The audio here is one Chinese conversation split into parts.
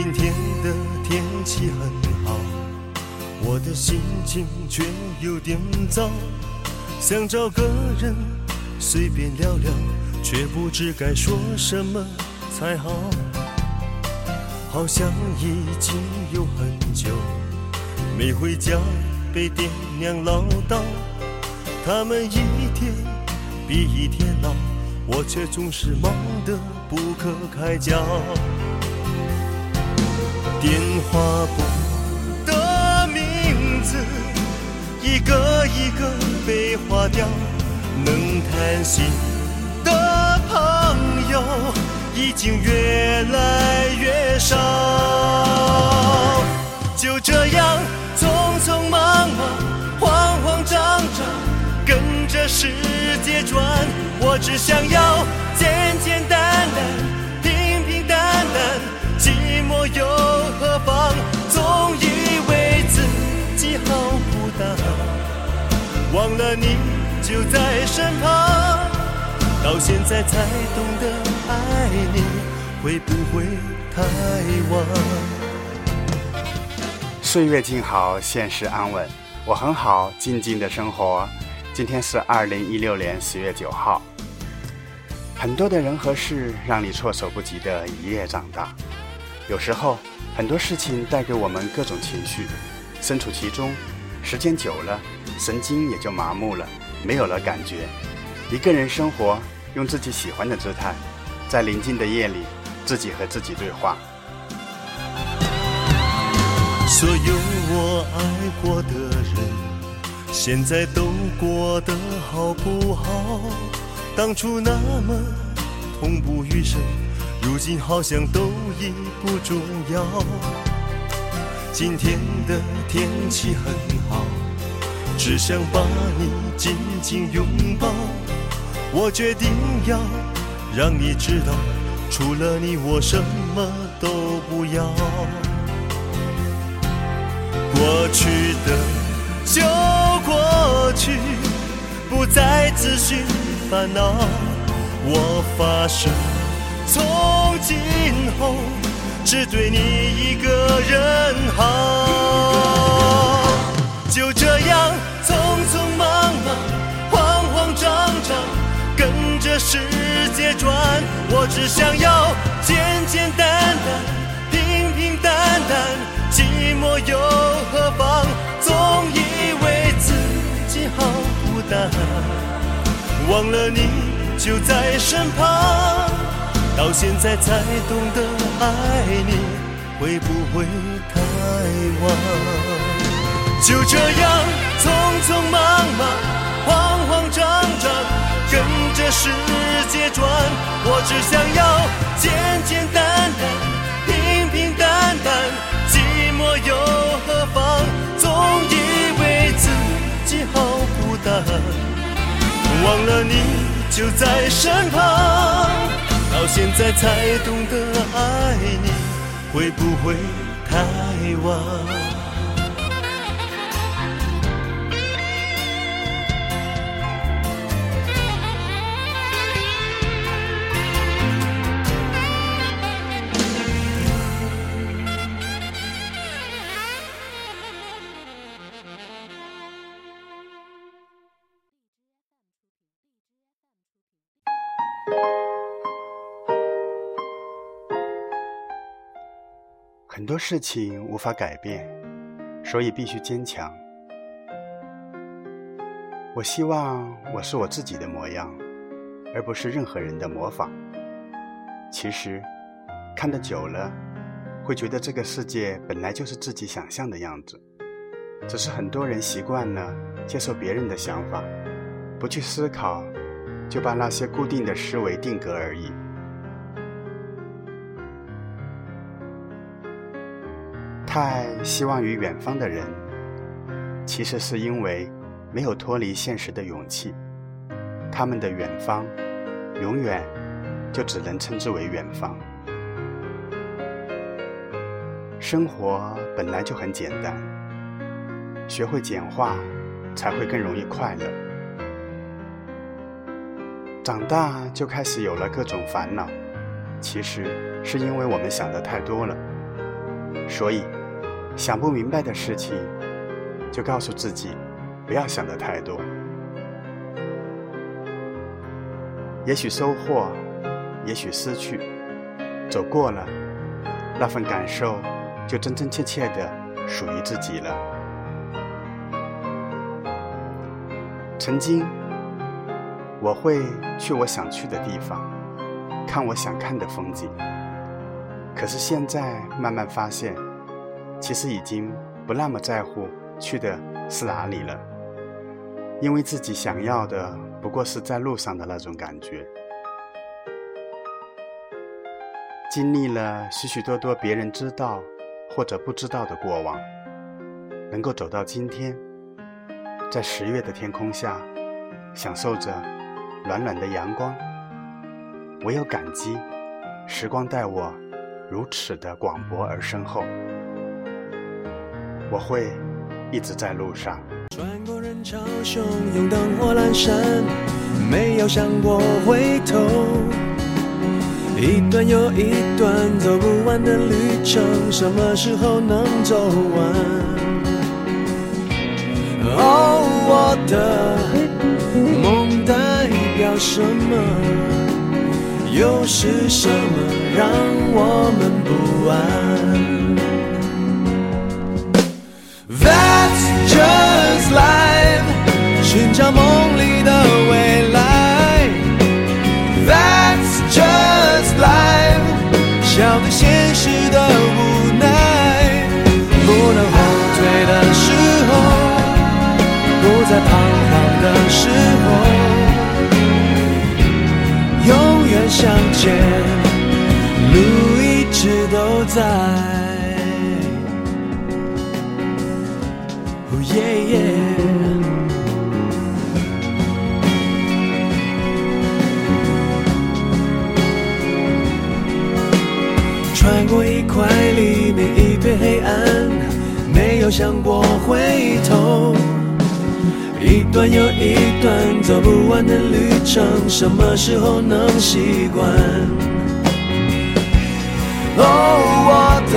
今天的天气很好，我的心情却有点糟，想找个人随便聊聊，却不知该说什么才好。好像已经有很久没回家，被爹娘唠叨，他们一天比一天老，我却总是忙得不可开交。电话簿的名字一个一个被划掉，能谈心的朋友已经越来越少。就这样匆匆忙忙、慌慌张张，跟着世界转，我只想要简简单了你就在身旁，到现在才懂得爱你，会不会太晚？岁月静好，现实安稳，我很好，静静的生活。今天是二零一六年十月九号。很多的人和事让你措手不及的一夜长大。有时候很多事情带给我们各种情绪，身处其中，时间久了，神经也就麻木了，没有了感觉。一个人生活，用自己喜欢的姿态，在宁静的夜里，自己和自己对话。所有我爱过的人，现在都过得好不好？当初那么痛不欲生，如今好像都已不重要。今天的天气很好，只想把你紧紧拥抱。我决定要让你知道，除了你我什么都不要。过去的就过去，不再自寻烦恼。我发誓，从今后只对你一个人好。就这样匆匆忙忙、慌慌张张，跟着世界转。我只想要简简单单、平平淡淡。寂寞又何妨？总以为自己好孤单，忘了你就在身旁。到现在才懂得爱你，会不会太晚？就这样匆匆忙忙、慌慌张张，跟着世界转。我只想要简简单单、平平淡淡。寂寞又何妨？总以为自己好孤单，忘了你就在身旁。到现在才懂得爱你，会不会太晚？很多事情无法改变，所以必须坚强。我希望我是我自己的模样，而不是任何人的模仿。其实，看得久了，会觉得这个世界本来就是自己想象的样子，只是很多人习惯了接受别人的想法，不去思考，就把那些固定的思维定格而已。太希望于远方的人，其实是因为没有脱离现实的勇气。他们的远方，永远就只能称之为远方。生活本来就很简单，学会简化，才会更容易快乐。长大就开始有了各种烦恼，其实是因为我们想的太多了。所以想不明白的事情，就告诉自己不要想的太多。也许收获，也许失去，走过了，那份感受就真真切切的属于自己了。曾经，我会去我想去的地方，看我想看的风景。可是现在慢慢发现，其实已经不那么在乎去的是哪里了，因为自己想要的不过是在路上的那种感觉。经历了许许多多别人知道或者不知道的过往，能够走到今天，在十月的天空下，享受着暖暖的阳光，唯有感激时光待我。如此的广博而深厚，我会一直在路上。穿过人潮汹涌，灯火阑珊，没有想过回头。一段又一段走不完的旅程，什么时候能走完？哦，我的梦代表什么？又是什么让我们不安寻找梦里的未来。That's just life，笑对现实的无奈。不能后退的时候，不再彷徨的时候。永远向前，路一直都在。穿有想过回头。一段又一段走不完的旅程，什么时候能习惯？哦，我的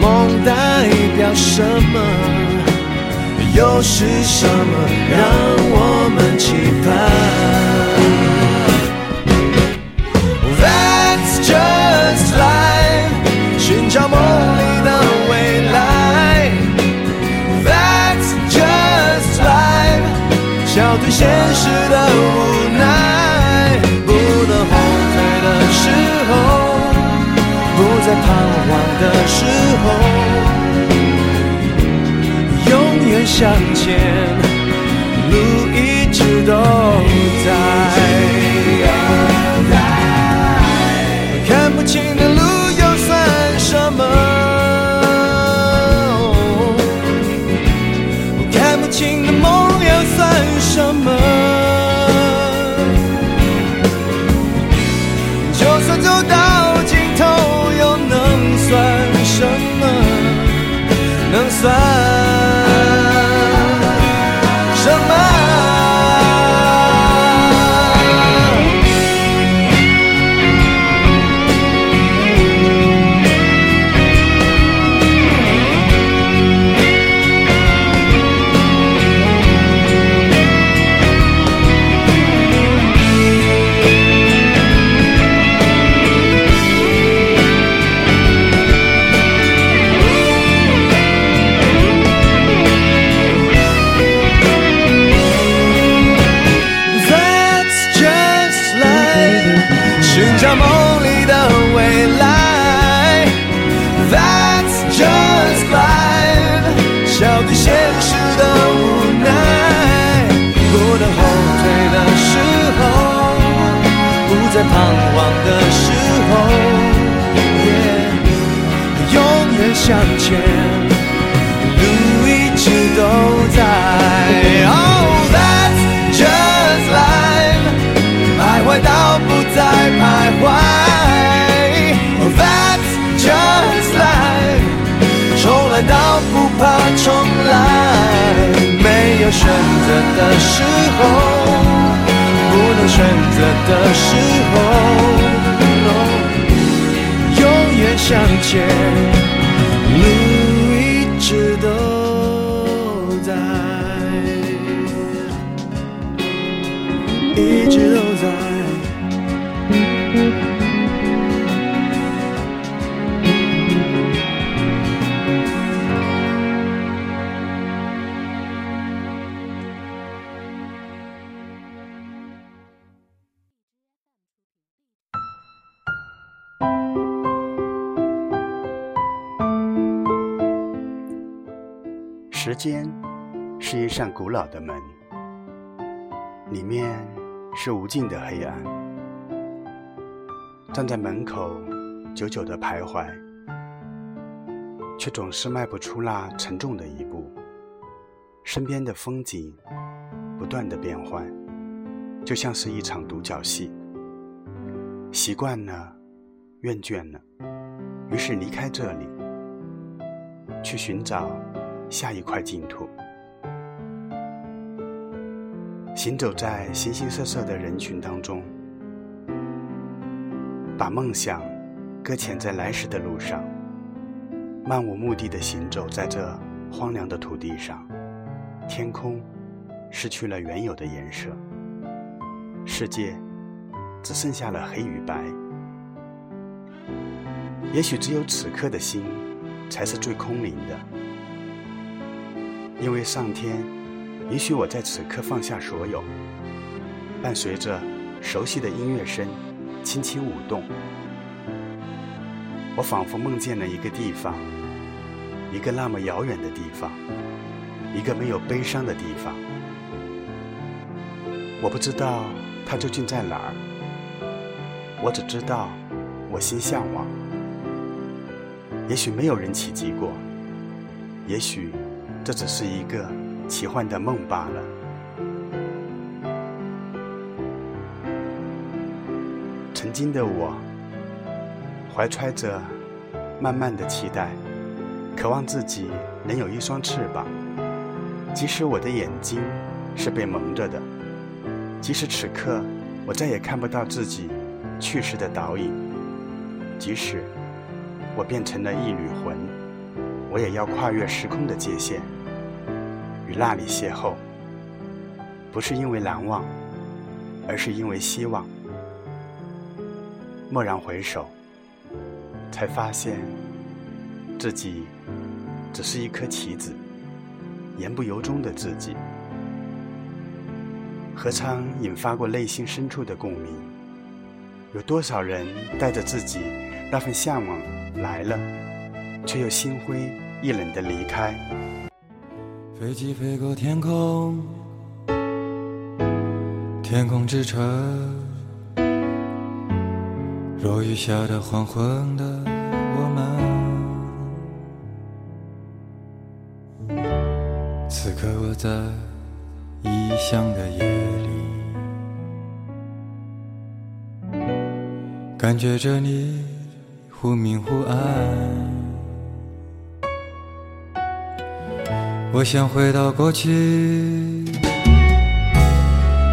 梦代表什么？又是什么让我们期盼现实的无奈，不能后退的时候，不再彷徨的时候，永远向前，到不怕重来。没有选择的时候，不能选择的时候，永远。向前，扇古老的门，里面是无尽的黑暗。站在门口，久久的徘徊，却总是迈不出那沉重的一步。身边的风景不断的变换，就像是一场独角戏。习惯了，厌倦了，于是离开这里，去寻找。下一块净土，行走在形形色色的人群当中，把梦想搁浅在来时的路上，漫无目的的行走在这荒凉的土地上，天空失去了原有的颜色，世界只剩下了黑与白。也许只有此刻的心，才是最空灵的。因为上天允许我在此刻放下所有，伴随着熟悉的音乐声，轻轻舞动。我仿佛梦见了一个地方，一个那么遥远的地方，一个没有悲伤的地方。我不知道它究竟在哪儿，我只知道我心向往。也许没有人企及过，也许。这只是一个奇幻的梦罢了。曾经的我，怀揣着慢慢的期待，渴望自己能有一双翅膀。即使我的眼睛是被蒙着的，即使此刻我再也看不到自己去世的倒影，即使我变成了一缕魂，我也要跨越时空的界限。与那里邂逅，不是因为难忘，而是因为希望。蓦然回首，才发现自己只是一颗棋子，言不由衷的自己。何尝引发过内心深处的共鸣？有多少人带着自己那份向往来了，却又心灰意冷的离开？飞机飞过天空，天空之城，落雨下的黄昏的我们，此刻我在异乡的夜里，感觉着你忽明忽暗。我想回到过去，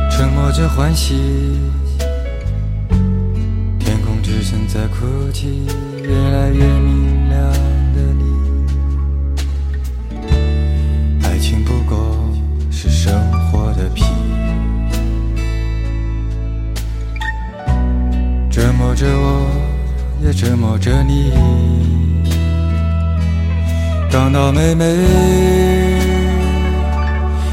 沉默着欢喜，天空之城在哭泣，越来越明亮的你，爱情不过是生活的皮，折磨着我，也折磨着你，港岛妹妹。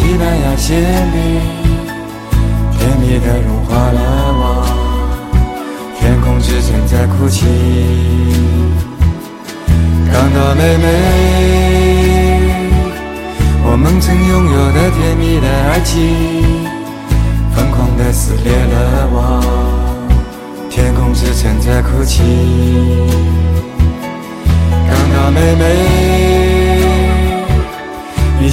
西班牙馅饼，甜蜜的融化了我，天空之城在哭泣。看到妹妹，我们曾拥有的甜蜜的爱情，疯狂的撕裂了我，天空之城在哭泣。妹妹，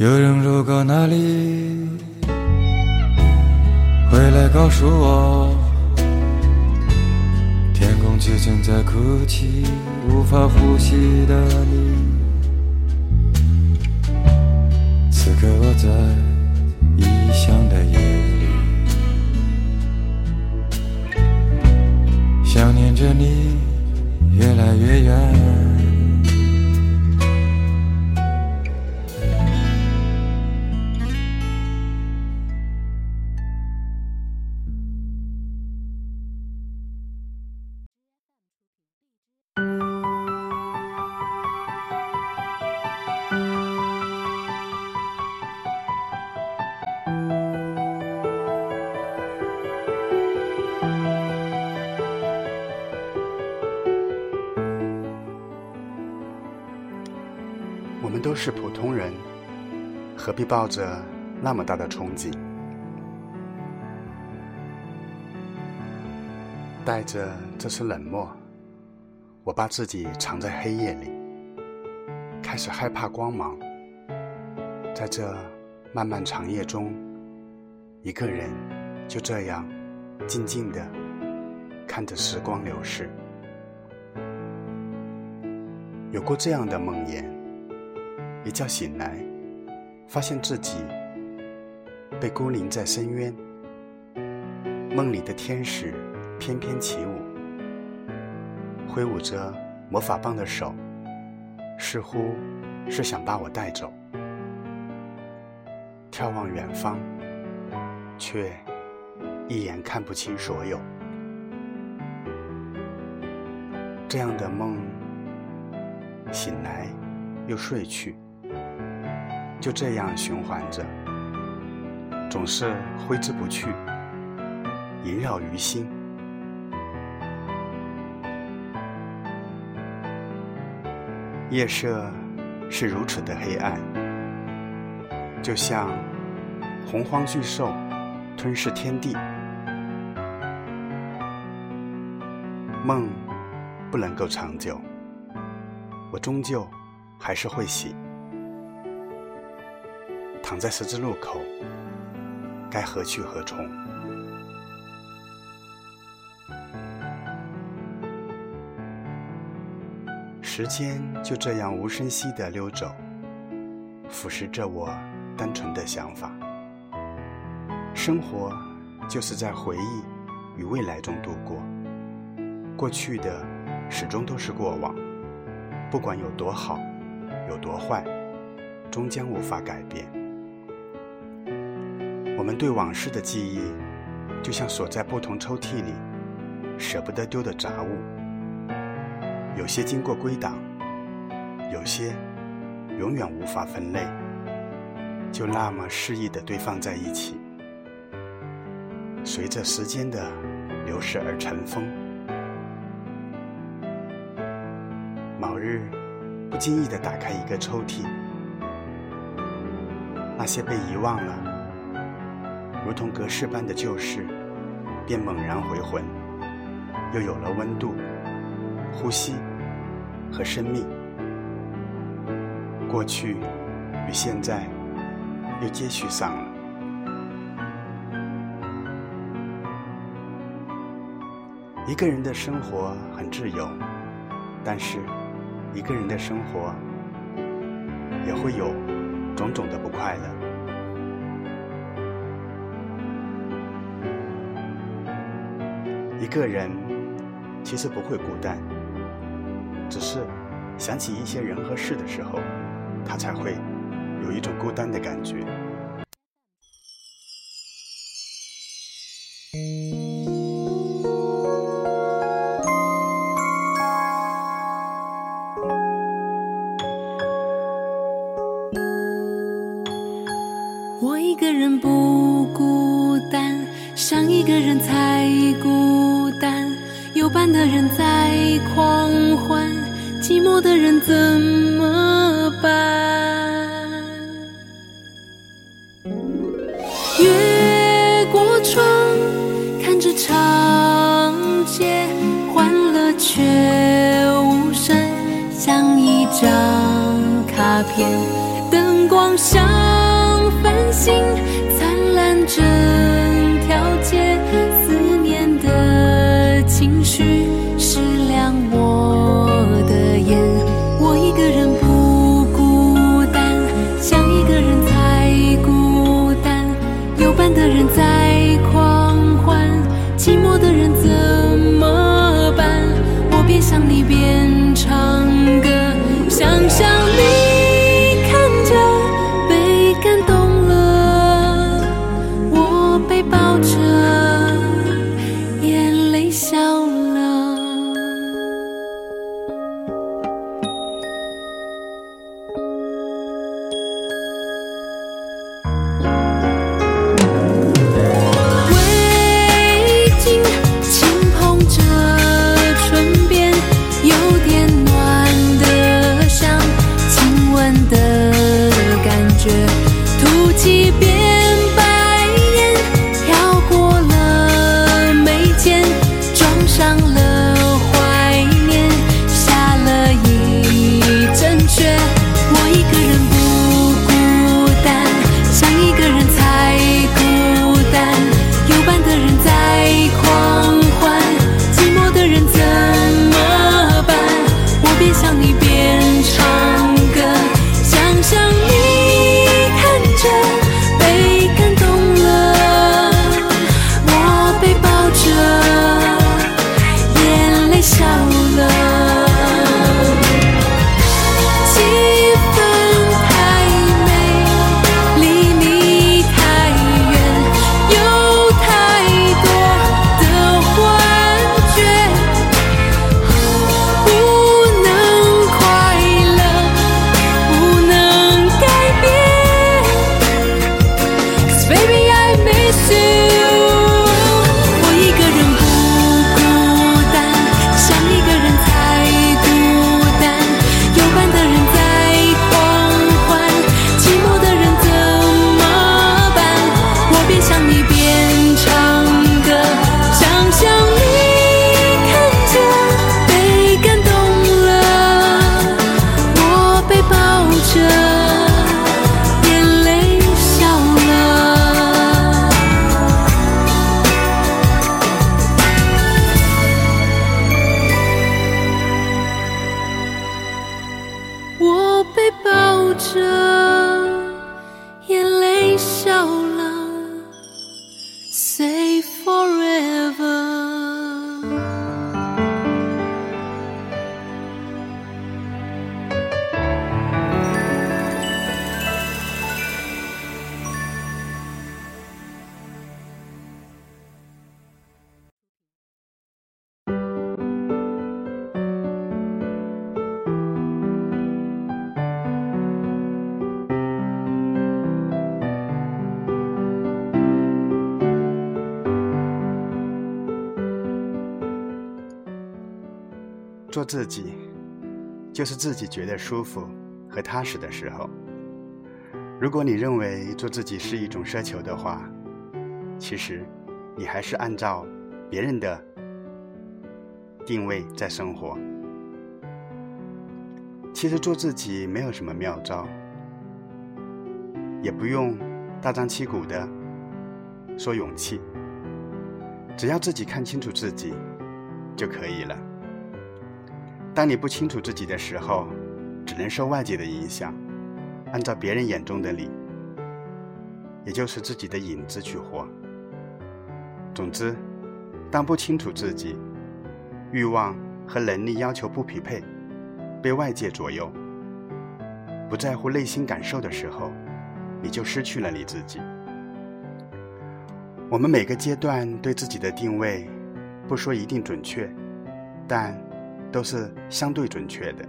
有人路过那里，回来告诉我，天空之城在哭泣，无法呼吸的你。此刻我在是普通人，何必抱着那么大的憧憬？带着这丝冷漠，我把自己藏在黑夜里，开始害怕光芒。在这漫漫长夜中，一个人就这样静静的看着时光流逝。有过这样的梦魇。一觉醒来，发现自己被孤零在深渊。梦里的天使翩翩起舞，挥舞着魔法棒的手，似乎是想把我带走。眺望远方，却一眼看不清所有。这样的梦，醒来又睡去。就这样循环着，总是挥之不去，萦绕于心。夜色是如此的黑暗，就像洪荒巨兽吞噬天地。梦不能够长久，我终究还是会醒。在十字路口，该何去何从？时间就这样无声息地溜走，腐蚀着我单纯的想法。生活就是在回忆与未来中度过，过去的始终都是过往，不管有多好，有多坏，终将无法改变。我们对往事的记忆，就像锁在不同抽屉里舍不得丢的杂物，有些经过归档，有些永远无法分类，就那么肆意的堆放在一起，随着时间的流逝而尘封。某日，不经意的打开一个抽屉，那些被遗忘了。如同隔世般的旧事便猛然回魂又有了温度呼吸和生命。过去与现在又接续上了。一个人的生活很自由但是一个人的生活也会有种种的不快乐。一个人其实不会孤单，只是想起一些人和事的时候，他才会有一种孤单的感觉。我一个人不孤单，想一个人才。班的人在狂欢寂寞的人怎么办？被抱着。自己就是自己觉得舒服和踏实的时候。如果你认为做自己是一种奢求的话其实你还是按照别人的定位在生活。其实做自己没有什么妙招也不用大张旗鼓的说勇气只要自己看清楚自己就可以了。当你不清楚自己的时候，只能受外界的影响，按照别人眼中的你，也就是自己的影子去活。总之，当不清楚自己，欲望和能力要求不匹配，被外界左右，不在乎内心感受的时候，你就失去了你自己。我们每个阶段对自己的定位，不说一定准确，但都是相对准确的。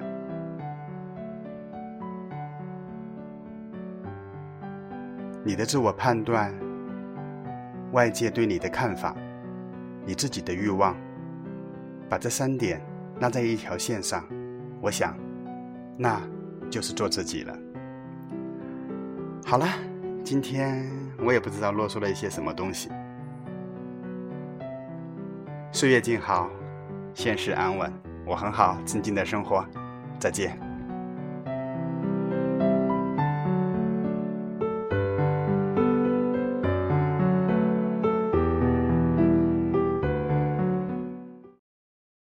你的自我判断、外界对你的看法、你自己的欲望，把这三点拉在一条线上，我想，那就是做自己了。好了，今天我也不知道啰嗦了一些什么东西。岁月静好，现实安稳，我很好，静静的生活，再见。